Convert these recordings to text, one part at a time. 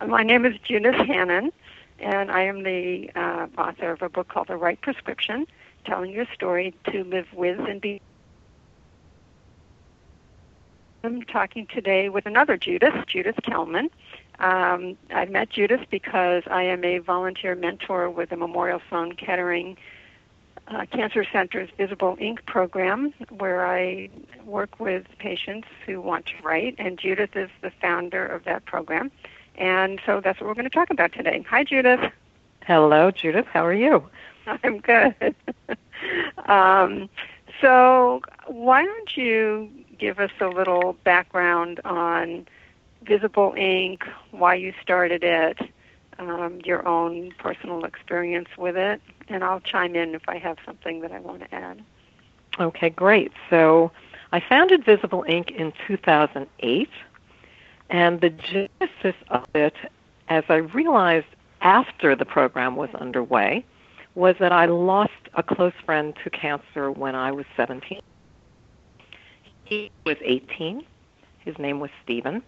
My name is Judith Hannan, and I am the uh, author of a book called The Write Prescription Telling Your Story to Live with and Be. I'm talking today with another Judith, Judith Kelman. Um, I met Judith because I am a volunteer mentor with the Memorial Sloan Kettering uh, Cancer Center's Visible Ink program, where I work with patients who want to write, and Judith is the founder of that program. And so that's what we're going to talk about today. Hi, Judith. Hello, Judith. How are you? I'm good. um, so, why don't you give us a little background on Visible Ink, why you started it, um, your own personal experience with it, and I'll chime in if I have something that I want to add. Okay, great. So, I founded Visible Ink in 2008, and the genesis of it, as I realized after the program was underway, was that I lost a close friend to cancer when I was 17. He was 18. His name was Stephen.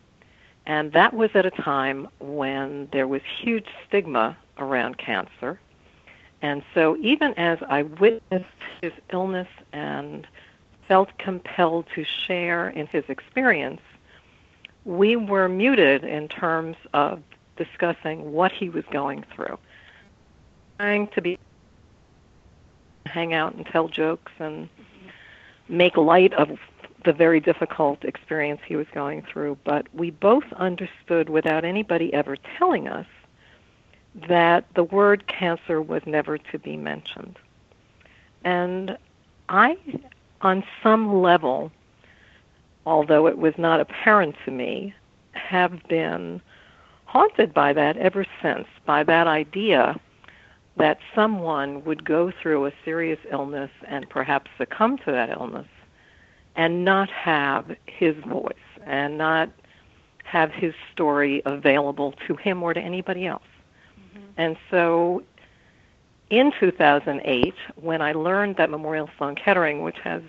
And that was at a time when there was huge stigma around cancer. And so even as I witnessed his illness and felt compelled to share in his experience, we were muted in terms of discussing what he was going through. Trying to be hang out and tell jokes and make light of the very difficult experience he was going through, but we both understood without anybody ever telling us that the word cancer was never to be mentioned. And I, on some level, although it was not apparent to me, have been haunted by that ever since, by that idea that someone would go through a serious illness and perhaps succumb to that illness and not have his voice and not have his story available to him or to anybody else. Mm-hmm. And so in 2008, when I learned that Memorial Sloan Kettering, which has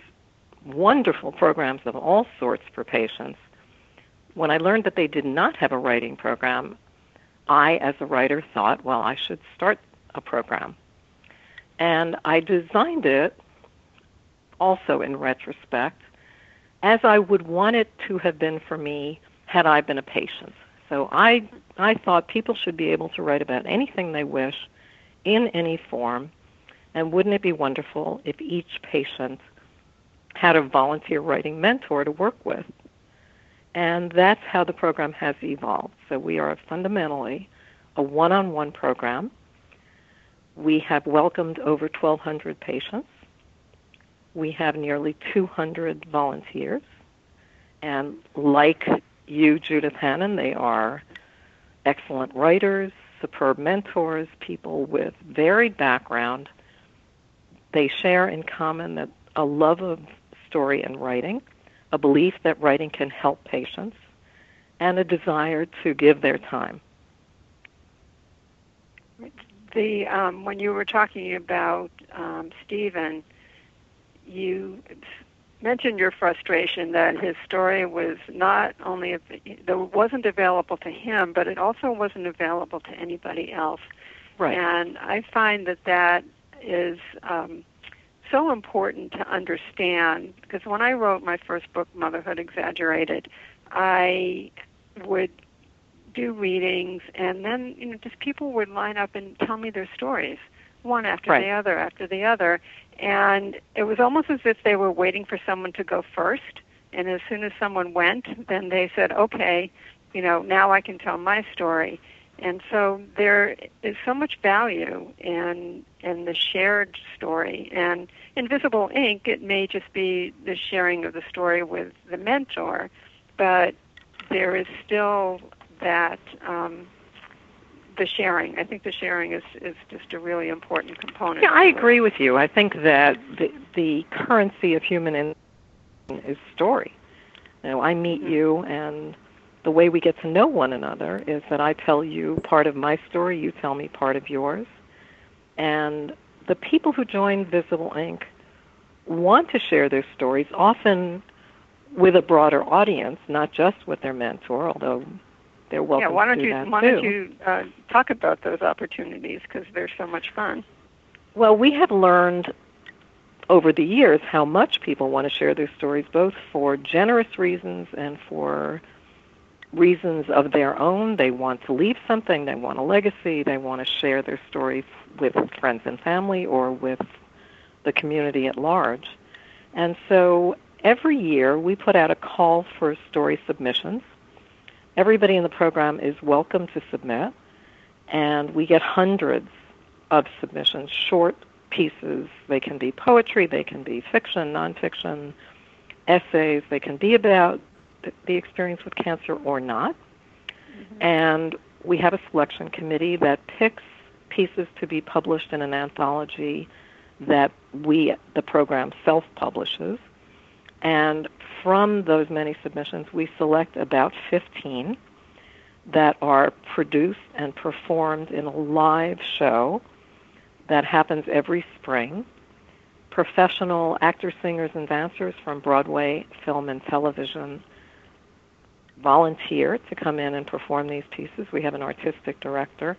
wonderful programs of all sorts for patients, when I learned that they did not have a writing program, I, as a writer, thought, well, I should start a program. And I designed it also in retrospect as I would want it to have been for me had I been a patient. So I I thought people should be able to write about anything they wish in any form and wouldn't it be wonderful if each patient had a volunteer writing mentor to work with? And that's how the program has evolved. So we are fundamentally a one-on-one program. We have welcomed over 1,200 patients we have nearly 200 volunteers. And like you, Judith Hannan, they are excellent writers, superb mentors, people with varied background. They share in common that a love of story and writing, a belief that writing can help patients, and a desire to give their time. The um, when you were talking about um, Stephen, you mentioned your frustration that his story was not only that wasn't available to him, but it also wasn't available to anybody else. Right. And I find that that is um, so important to understand because when I wrote my first book, Motherhood Exaggerated, I would do readings, and then you know just people would line up and tell me their stories one after right. the other after the other. And it was almost as if they were waiting for someone to go first. And as soon as someone went, then they said, okay, you know, now I can tell my story. And so there is so much value in in the shared story. And in Visible Ink, it may just be the sharing of the story with the mentor, but there is still that um, the sharing. I think the sharing is, is just a really important component. Yeah, I agree with you. I think that the, the currency of human in is story. You know, I meet mm-hmm. you, and the way we get to know one another is that I tell you part of my story, you tell me part of yours. And the people who join Visible Ink want to share their stories, often with a broader audience, not just with their mentor, although they're welcome yeah, why don't to do you why too. don't you uh, talk about those opportunities because they're so much fun. Well, we have learned over the years how much people want to share their stories, both for generous reasons and for reasons of their own. They want to leave something, they want a legacy, they want to share their stories with friends and family or with the community at large. And so every year we put out a call for story submissions. Everybody in the program is welcome to submit, and we get hundreds of submissions, short pieces. They can be poetry, they can be fiction, nonfiction, essays, they can be about the experience with cancer or not. Mm-hmm. And we have a selection committee that picks pieces to be published in an anthology that we, the program, self publishes. And from those many submissions, we select about 15 that are produced and performed in a live show that happens every spring. Professional actors, singers, and dancers from Broadway, film, and television volunteer to come in and perform these pieces. We have an artistic director,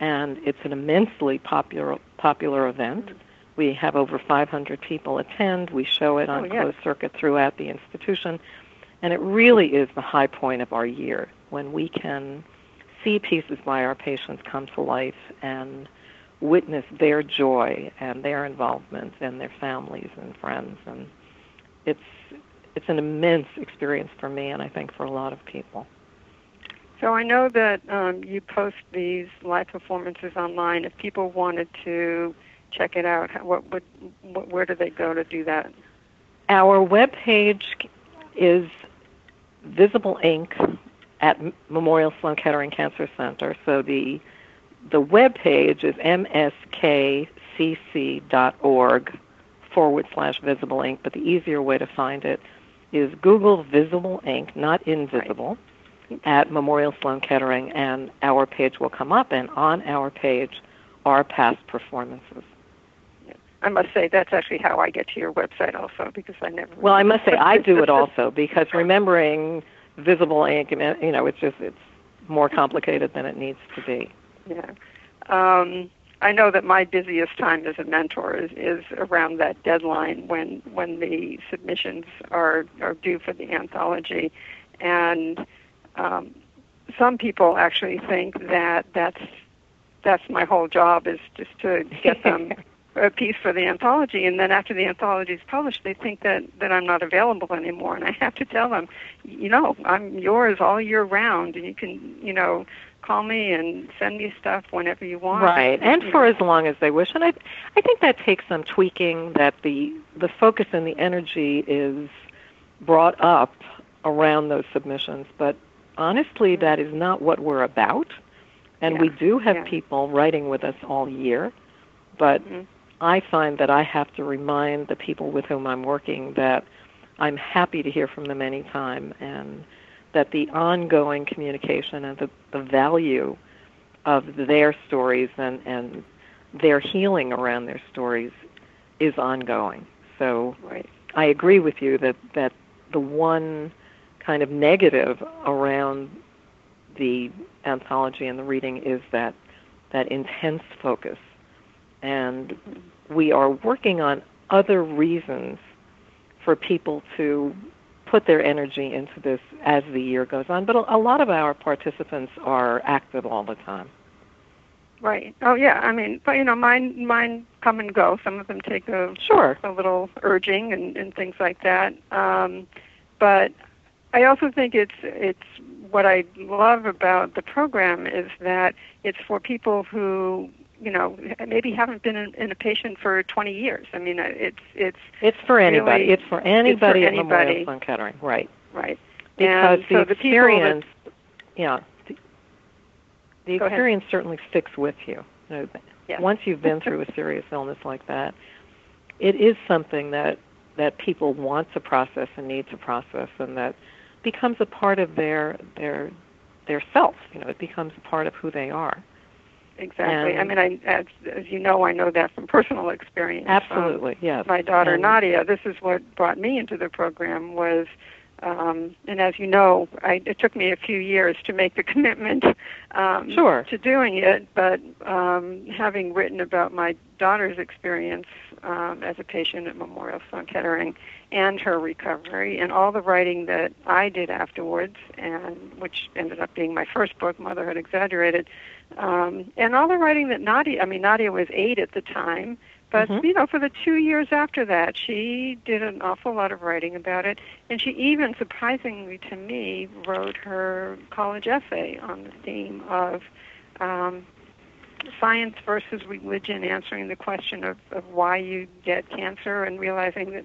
and it's an immensely popular popular event. Mm-hmm. We have over 500 people attend. We show it on Oh, yes. closed circuit throughout the institution, and it really is the high point of our year when we can see pieces by our patients come to life and witness their joy and their involvement and their families and friends and it's it's an immense experience for me and I think for a lot of people. So I know that um, you post these live performances online. If people wanted to check it out, what would what, where do they go to do that? Our webpage is Visible Ink at Memorial Sloan Kettering Cancer Center. So the the web page is mskcc.org forward slash visible ink, but the easier way to find it is Google Visible Ink, not invisible, at Memorial Sloan Kettering, and our page will come up, and on our page are past performances. I must say that's actually how I get to your website also because I never. Well, I must say I do it also because remembering visible ink, you know, it's just it's more complicated than it needs to be. Yeah. Um, I know that my busiest time as a mentor is, is around that deadline when when the submissions are are due for the anthology, and um, some people actually think that that's that's my whole job is just to get them a piece for the anthology, and then after the anthology is published, they think that that I'm not available anymore, and I have to tell them, you know, I'm yours all year round, and you can, you know, call me and send me stuff whenever you want. Right, and for as long as they wish. And I, I think that takes some tweaking. That the the focus and the energy is brought up around those submissions, but honestly, that is not what we're about. And we do have yeah. people writing with us all year, but Mhm. I find that I have to remind the people with whom I'm working that I'm happy to hear from them anytime and that the ongoing communication and the, the value of their stories and, and their healing around their stories is ongoing. So right. I agree with you that, that the one kind of negative around the anthology and the reading is that that intense focus. And we are working on other reasons for people to put their energy into this as the year goes on. But a, lot of our participants are active all the time. Right. Oh yeah. I mean, but you know, mine mine come and go. Some of them take a Sure. a little urging and, and things like that. Um, but I also think it's it's what I love about the program is that it's for people who you know maybe haven't been in, in a patient for 20 years. I mean, uh, it's it's It's for anybody. Really, it's for anybody at anybody. Memorial Sloan Kettering, right? right. Because and the so the people that- experience, yeah, the, the Go ahead. experience certainly sticks with you. you know, Yeah. Once you've been through a serious illness like that, it is something that that people want to process and need to process, and that becomes a part of their their their self. You know, it becomes a part of who they are. Exactly. I mean, I as, as you know, I know that from personal experience. Um, Absolutely, yes. my daughter And- Nadia, this is what brought me into the program was Um, and as you know, I, it took me a few years to make the commitment um, sure. to doing it. But um, having written about my daughter's experience um, as a patient at Memorial Sloan Kettering and her recovery, and all the writing that I did afterwards, and which ended up being my first book, Motherhood Exaggerated, um, and all the writing that Nadia. I mean, Nadia was eight at the time but mm-hmm. you know, for the two years after that, she did an awful lot of writing about it, and she even, surprisingly to me, wrote her college essay on the theme of um, science versus religion, answering the question of, of why you get cancer, and realizing that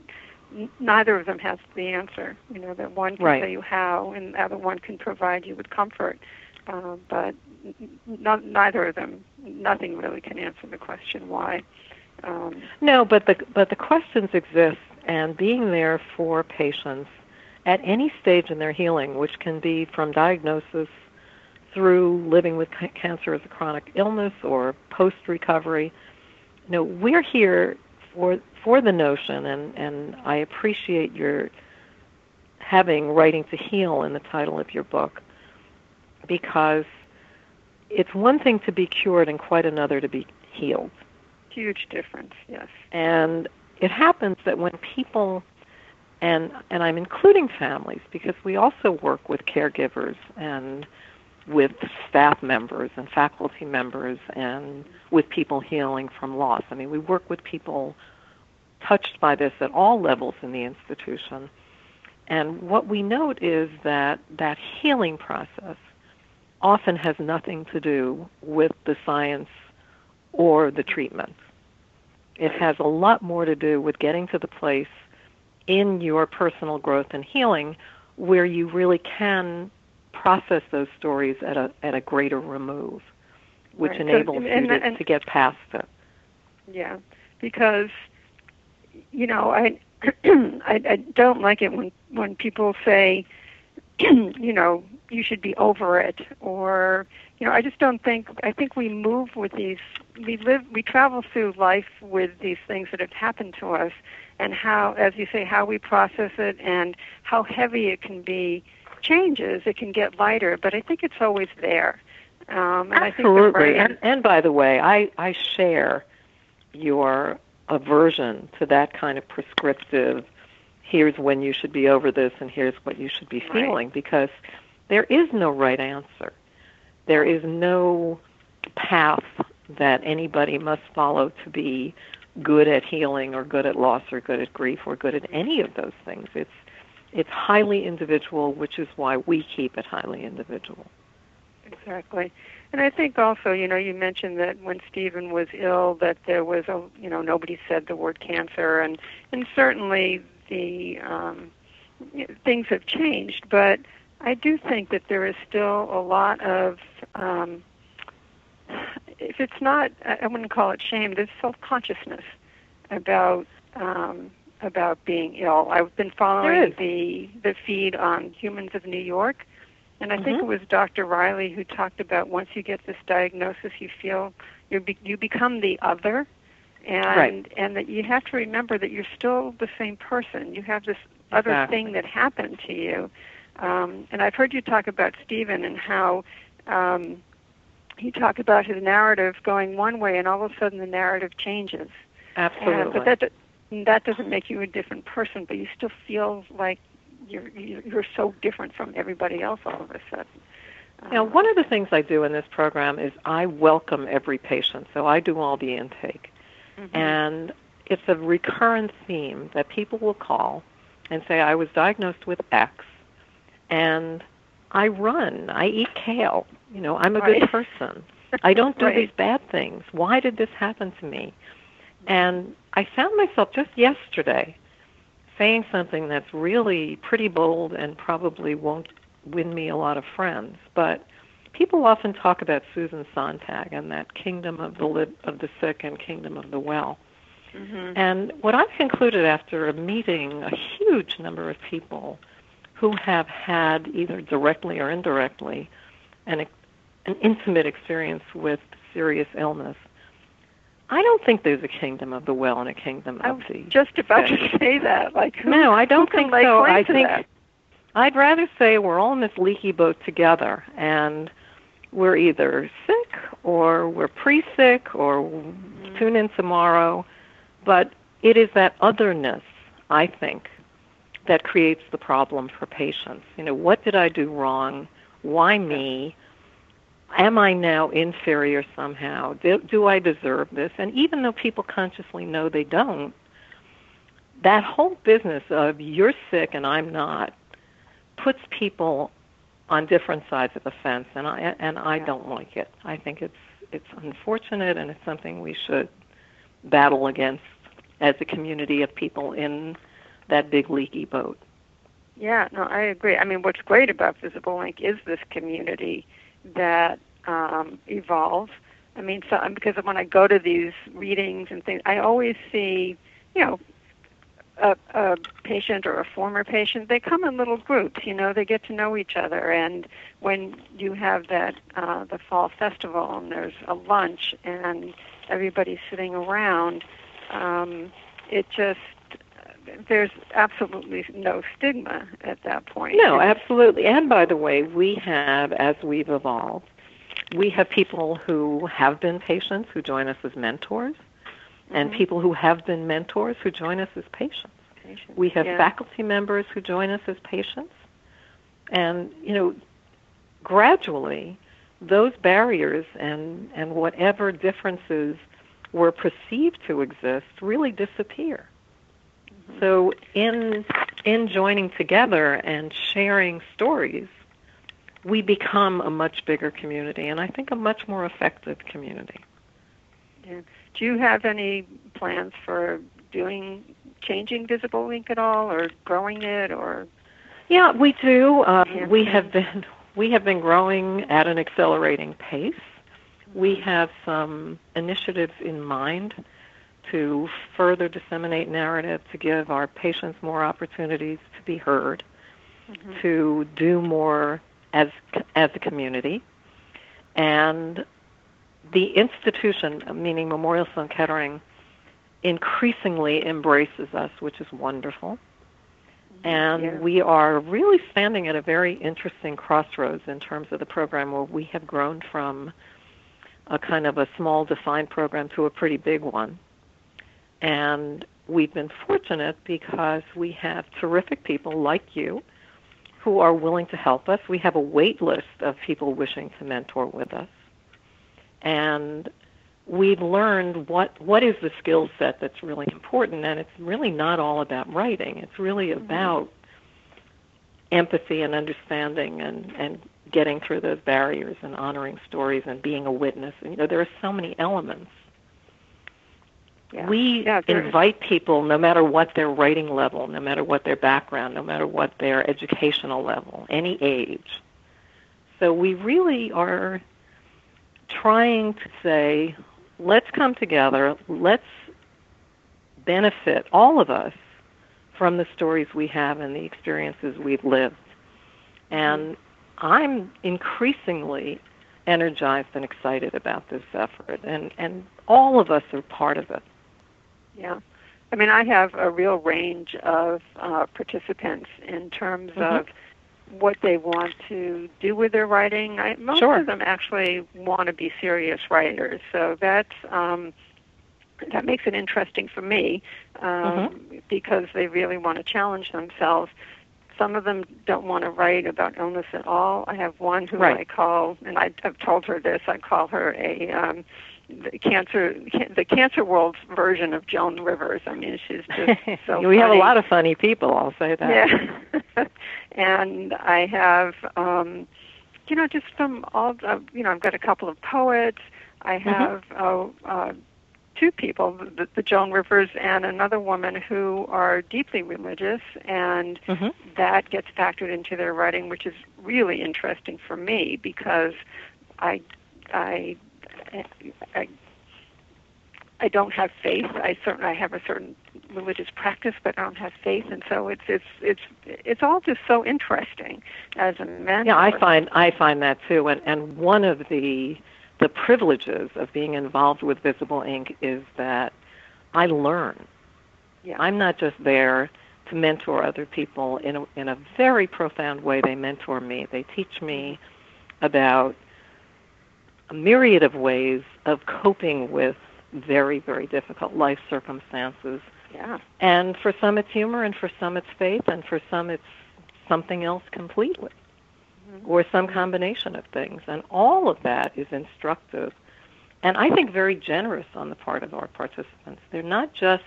n- neither of them has the answer. You know, that one can right. tell you how, and the other one can provide you with comfort. Uh, but n- neither of them, nothing really can answer the question why. Um, no, but the but the questions exist, and being there for patients at any stage in their healing, which can be from diagnosis through living with cancer as a chronic illness or post recovery. You know, we're here for for the notion, and and I appreciate your having writing to heal in the title of your book because it's one thing to be cured and quite another to be healed huge difference, yes. And it happens that when people and and I'm including families because we also work with caregivers and with staff members and faculty members and with people healing from loss. I mean, we work with people touched by this at all levels in the institution. And what we note is that that healing process often has nothing to do with the science or the treatment. It has a lot more to do with getting to the place in your personal growth and healing where you really can process those stories at a at a greater remove, which right. enables so, and, you to, to get past it. Yeah, because you know I, I I don't like it when when people say you know you should be over it or you know i just don't think i think we move with these we live we travel through life with these things that have happened to us and how as you say how we process it and how heavy it can be changes it can get lighter but i think it's always there. Um and absolutely I think and, and by the way i i share your aversion to that kind of prescriptive here's when you should be over this and here's what you should be feeling right. because there is no right answer. There is no path that anybody must follow to be good at healing or good at loss or good at grief or good at any of those things. It's it's highly individual, which is why we keep it highly individual. Exactly. And I think also, you know, you mentioned that when Stephen was ill that there was a you know, nobody said the word cancer and and certainly the um, things have changed, but I do think that there is still a lot of, um, if it's not, I wouldn't call it shame, there's self consciousness about um, about being ill. I've been following the the feed on Humans of New York, and I mm-hmm. think it was Dr. Riley who talked about once you get this diagnosis, you feel you be, you become the other, and right. and that you have to remember that you're still the same person. You have this other exactly. thing that happened to you. Um, and I've heard you talk about Stephen and how um, you talk about his narrative going one way, and all of a sudden the narrative changes. Absolutely. But that that doesn't make you a different person, but you still feel like you're you're so different from everybody else all of a sudden. Now, one of the things I do in this program is I welcome every patient, so I do all the intake. Mm-hmm. And it's a recurrent theme that people will call and say, I was diagnosed with X, and I run, I eat kale, you know, I'm a right. good person. I don't do right. these bad things. Why did this happen to me? And I found myself just yesterday saying something that's really pretty bold and probably won't win me a lot of friends, but people often talk about Susan Sontag and that kingdom of the li- of the sick and kingdom of the well. Mm-hmm. And what I've concluded after meeting a huge number of people who have had either directly or indirectly an an intimate experience with serious illness, I don't think there's a kingdom of the well and a kingdom of was the just about sick. to say that. Like who, no, I don't think so. I think that? I'd rather say we're all in this leaky boat together, and we're either sick or we're pre-sick or mm-hmm. tune in tomorrow. But it is that otherness, I think, that creates the problem for patients. You know, what did I do wrong? Why me? Am I now inferior somehow? Do, do I deserve this? And even though people consciously know they don't, that whole business of you're sick and I'm not puts people on different sides of the fence and I and I don't like it. I think it's it's unfortunate and it's something we should battle against as a community of people in that big leaky boat. Yeah, no, I agree. I mean, what's great about Visible Ink is this community that um, evolves. I mean, so because when I go to these readings and things, I always see, you know, a, a patient or a former patient. They come in little groups. You know, they get to know each other. And when you have that uh, the fall festival and there's a lunch and everybody's sitting around, um, it just there's absolutely no stigma at that point. No, absolutely. And by the way, we have, as we've evolved, we have people who have been patients who join us as mentors, mm-hmm. and people who have been mentors who join us as patients. patients. We have yeah. faculty members who join us as patients, and you know, gradually, those barriers and and whatever differences were perceived to exist really disappear. So in in joining together and sharing stories, we become a much bigger community and I think a much more effective community. Yeah. Do you have any plans for doing changing Visible Ink at all or growing it or Yeah, we do. Uh, we have been we have been growing at an accelerating pace. We have some initiatives in mind to further disseminate narrative, to give our patients more opportunities to be heard, mm-hmm. to do more as as a community, and the institution, meaning Memorial Sloan Kettering, increasingly embraces us, which is wonderful. Mm-hmm. And yeah. we are really standing at a very interesting crossroads in terms of the program where we have grown from a kind of a small defined program to a pretty big one. And we've been fortunate because we have terrific people like you who are willing to help us. We have a wait list of people wishing to mentor with us. And we've learned what what is the skill set that's really important and it's really not all about writing. It's really mm-hmm. about empathy and understanding and and getting through those barriers and honoring stories and being a witness. And, you know, there are so many elements yeah. We yeah, invite people, no matter what their writing level, no matter what their background, no matter what their educational level, any age. So we really are trying to say, let's come together, let's benefit, all of us, from the stories we have and the experiences we've lived. And I'm increasingly energized and excited about this effort, and, and all of us are part of it. Yeah. I mean, I have a real range of uh, participants in terms mm-hmm. of what they want to do with their writing. I, most sure. of them actually want to be serious writers, so that's um, that makes it interesting for me um, mm-hmm. because they really want to challenge themselves. Some of them don't want to write about illness at all. I have one who right. I call, and I, I've told her this. I call her a um, the cancer the cancer world's version of Joan Rivers. I mean, she's just so. we funny. have a lot of funny people. I'll say that. Yeah, and I have, um, you know, just from all. Uh, you know, I've got a couple of poets. I mm-hmm. have mm-hmm. uh, uh, two people, the, the Joan Rivers and another woman who are deeply religious, and mm-hmm. that gets factored into their writing, which is really interesting for me because I I I, I don't have faith. I certainly I have a certain religious practice, but I don't have faith, and so it's it's it's it's all just so interesting as a mentor. Yeah, I find I find that too, and and one of the the privileges of being involved with Visible Ink is that I learn. Yeah. I'm not just there to mentor other people in a, in a very profound way. They mentor me. They teach me about a myriad of ways of coping with very, very difficult life circumstances. Yeah. And for some it's humor, and for some it's faith, and for some it's something else completely, mm-hmm. or some combination of things. And all of that is instructive, and I think very generous on the part of our participants. They're not just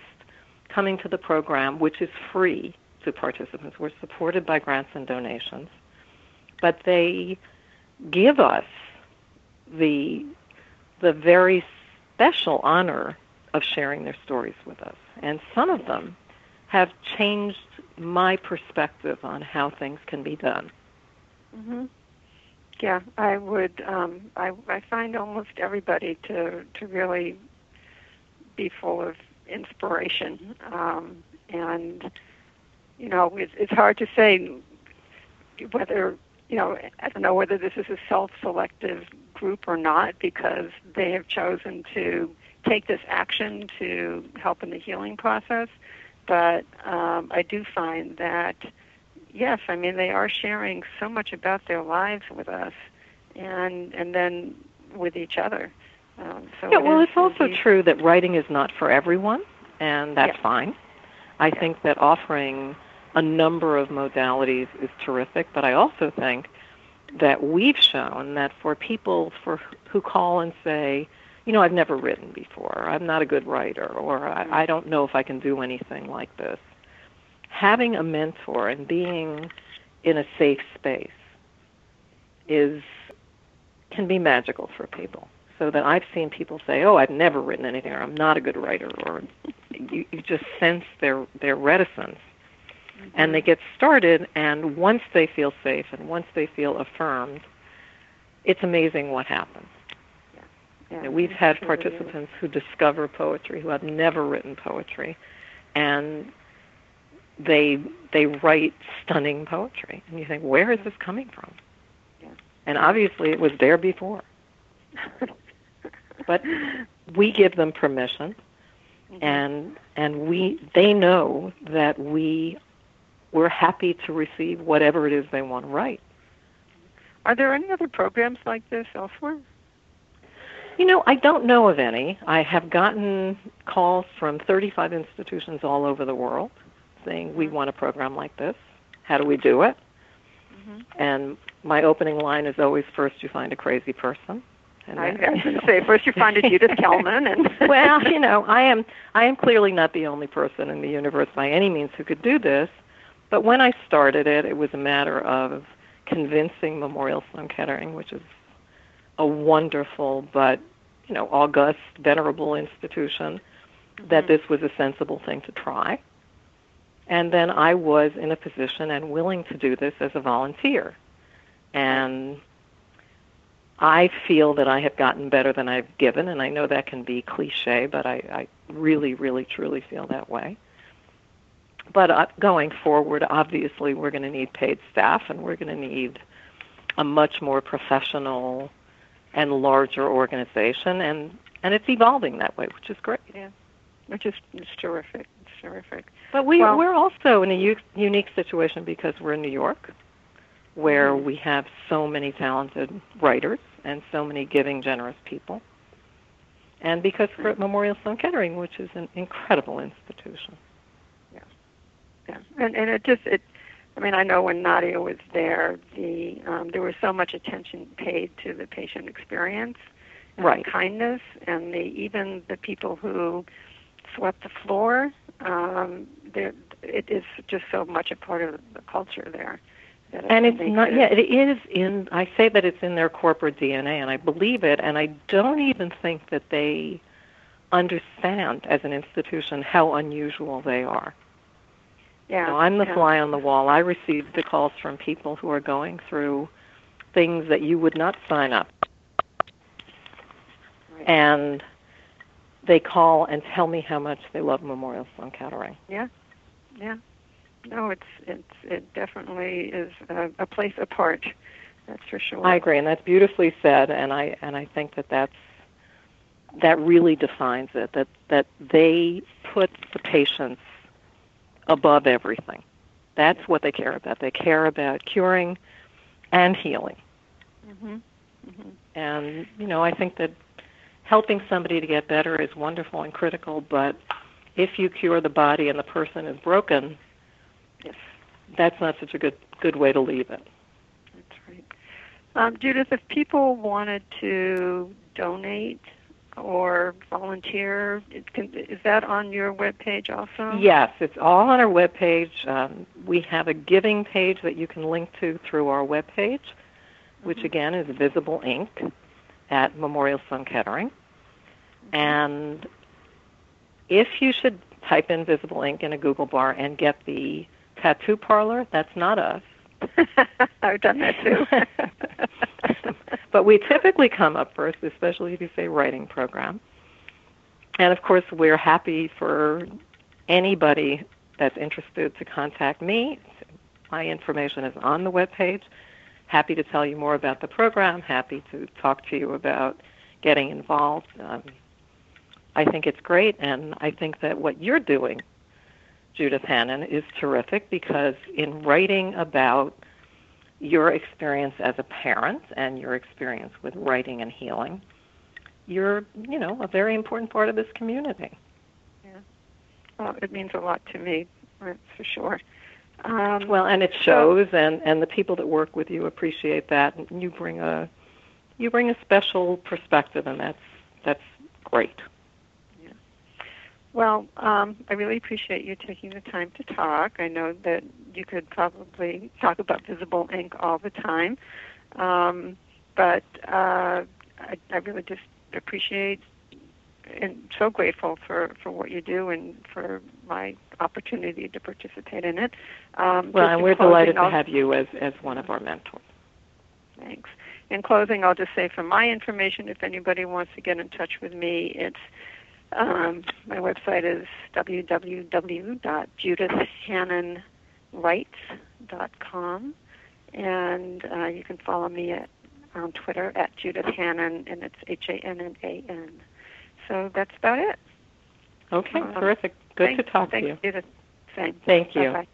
coming to the program, which is free to participants. We're supported by grants and donations, but they give us the the very special honor of sharing their stories with us. And some of them have changed my perspective on how things can be done. Mm-hmm. Yeah, I would. Um, I, I find almost everybody to to really be full of inspiration, um, and you know, it's, it's hard to say whether you know. I don't know whether this is a self-selective group or not because they have chosen to take this action to help in the healing process. But um, I do find that, yes, I mean, they are sharing so much about their lives with us and, and then with each other. Um, so yeah, well, it's also true that writing is not for everyone, and that's yeah. fine. I yeah. think that offering a number of modalities is terrific, but I also think that we've shown that for people for who call and say, you know, I've never written before, I'm not a good writer, or I, I don't know if I can do anything like this. Having a mentor and being in a safe space is can be magical for people. So that I've seen people say, "Oh, I've never written anything," or "I'm not a good writer," or you, you just sense their their reticence. And they get started, and once they feel safe and once they feel affirmed, it's amazing what happens. Yeah. Yeah, you know, we've had participants who discover poetry who have never written poetry, and they they write stunning poetry, and you think, where is this coming from? Yeah. And obviously, it was there before. but we give them permission, mm-hmm. and and we they know that we we're happy to receive whatever it is they want to write. Are there any other programs like this elsewhere? You know, I don't know of any. I have gotten calls from 35 institutions all over the world saying, We want a program like this. How do we do it? Mm-hmm. And my opening line is always first you find a crazy person. And I, I was going to say first you find a Judith Kelman, and well, you know, I am I am clearly not the only person in the universe by any means who could do this, but when I started it, it was a matter of convincing Memorial Sloan Kettering, which is a wonderful but you know august, venerable institution, mm-hmm. that this was a sensible thing to try. And then I was in a position and willing to do this as a volunteer. And I feel that I have gotten better than I've given, and I know that can be cliche, but I, I really, really, truly feel that way but uh, going forward, obviously, we're going to need paid staff, and we're going to need a much more professional and larger organization, and and it's evolving that way, which is great. Yeah, which is it's terrific. It's terrific. But we well, we're also in a u- unique situation because we're in New York, where mm-hmm. we have so many talented writers and so many giving, generous people, and because we're at Memorial Sloan Kettering, which is an incredible institution yeah. And and it just it. I mean, I know when Nadia was there, the um, there was so much attention paid to the patient experience, right? kindness, and the even the people who swept the floor. Um, there, it is just so much a part of the culture there. And it's not. Yeah, it is in. I say that it's in their corporate DNA, and I believe it. And I don't even think that they understand as an institution how unusual they are. Yeah. So I'm the yeah. fly on the wall. I receive the calls from people who are going through things that you would not sign up. Right. And they call and tell me how much they love Memorial Sloan Kettering. Yeah. Yeah. No, it's it's it definitely is a, a place apart. That's for sure. I agree, and that's beautifully said. And I and I think that that's that really defines it. That that they put the patients above everything. That's what they care about. They care about curing and healing. Mm-hmm. Mm-hmm. And you know, I think that helping somebody to get better is wonderful and critical, but if you cure the body and the person is broken, yes, that's not such a good good way to leave it. That's right. Um, Judith, if people wanted to donate or volunteer, can, is that on your web page also? Yes, it's all on our web page. Um, we have a giving page that you can link to through our web page, which mm-hmm. again is Visible Ink at Memorial Sloan Kettering. Mm-hmm. And if you should type in Visible Ink in a Google bar and get the tattoo parlor, that's not us. I've done that too. but we typically come up first, especially if you say writing program. And of course, we're happy for anybody that's interested to contact me. My information is on the web page. Happy to tell you more about the program. Happy to talk to you about getting involved. Um, I think it's great, and I think that what you're doing, Judith Hannan, is terrific because in writing about your experience as a parent and your experience with writing and healing, you're, you know, a very important part of this community. Yeah. Well, it means a lot to me, that's for sure. Um, well, and it shows, so, and and the people that work with you appreciate that. And you bring a you bring a special perspective, and that's that's great. Well, um, I really appreciate you taking the time to talk. I know that you could probably talk about Visible Ink all the time, um, but uh, I, I really just appreciate and so grateful for, for what you do and for my opportunity to participate in it. Um, well, and we're delighted to have you as, as one of our mentors. Thanks. In closing, I'll just say for my information, if anybody wants to get in touch with me, it's um, my website is www.judithhannanwrites.com, and uh, you can follow me at, on Twitter at Judith Hannan, and it's H A N N A N. So that's about it. Okay, um, terrific. Good thanks, to talk to you. Judith. Same. Thank you. Bye-bye.